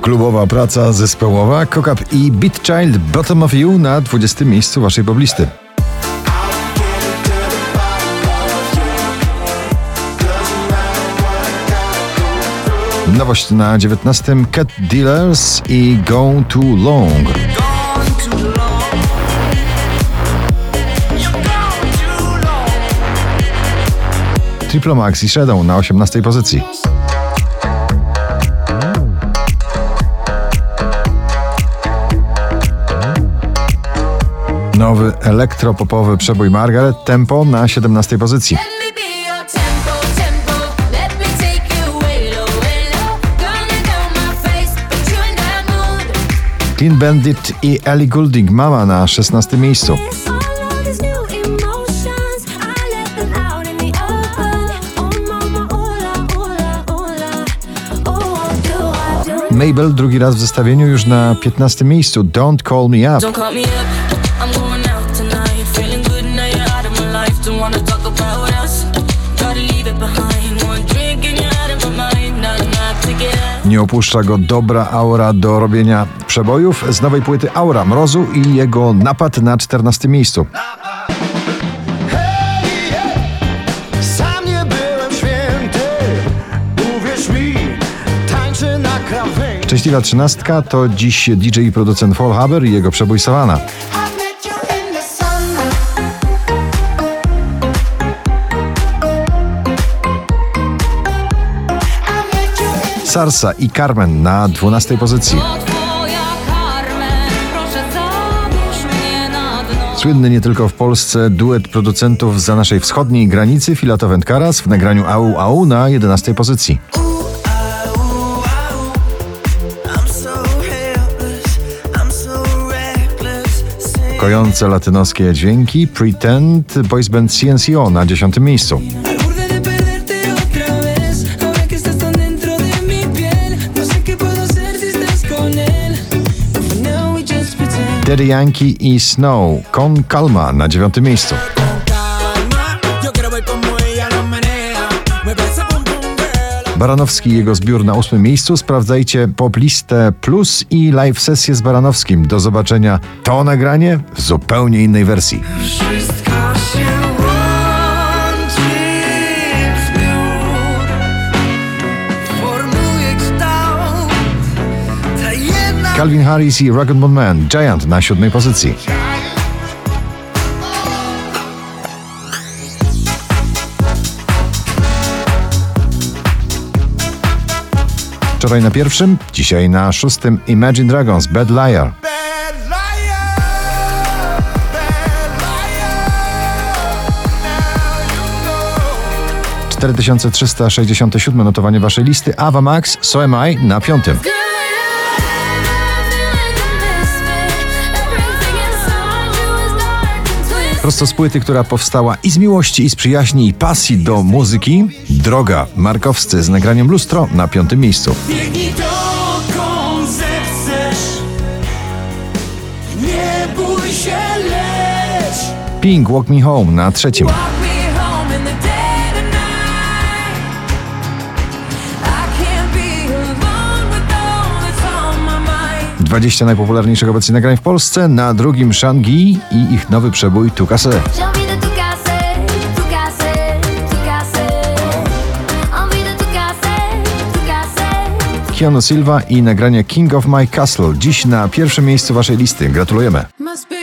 Klubowa praca zespołowa, Cock-Up i Beat Child Bottom of You na 20 miejscu waszej poblisty. Nowość na 19 Cat Dealers i Go Too Long. Triple Max i Shadow na 18 pozycji. Nowy elektropopowy przebój Margaret Tempo na 17 pozycji. Clean Bandit i Ellie Goulding Mama na 16 miejscu. Mabel drugi raz w zestawieniu już na 15 miejscu. Don't Call Me Up. Nie opuszcza go dobra aura do robienia przebojów z nowej płyty Aura Mrozu i jego napad na 14 miejscu. Szczęśliwa trzynastka to dziś DJ i producent Fall Haber i jego przebój Savana. Sarsa i Carmen na 12 pozycji. Słynny nie tylko w Polsce duet producentów za naszej wschodniej granicy Filato Wędkaras w nagraniu Au Au na 11 pozycji. Kojące latynoskie dźwięki Pretend Boys Band CNCO na 10 miejscu. Daddy Yankee i Snow Con Calma na 9 miejscu. Baranowski i jego zbiór na 8 miejscu. Sprawdzajcie poplistę plus i live sesję z Baranowskim. Do zobaczenia to nagranie w zupełnie innej wersji. Calvin Harris i Rocket Man Giant na 7 pozycji. Wczoraj na pierwszym, dzisiaj na szóstym Imagine Dragons Bad Liar. Bad liar, bad liar. Now you know. 4367 notowanie waszej listy. Ava Max, So Am I na piątym. Prosto z płyty, która powstała i z miłości, i z przyjaźni, i pasji do muzyki. Droga, Markowscy z nagraniem Lustro na piątym miejscu. Biegnij dokąd zechcesz Nie bój się, leć Pink, Walk Me Home na trzecim. 20 najpopularniejszych obecnie nagrań w Polsce. Na drugim Shangi i ich nowy przebój Tukase. Keanu Silva i nagranie King of My Castle. Dziś na pierwszym miejscu waszej listy. Gratulujemy. Must be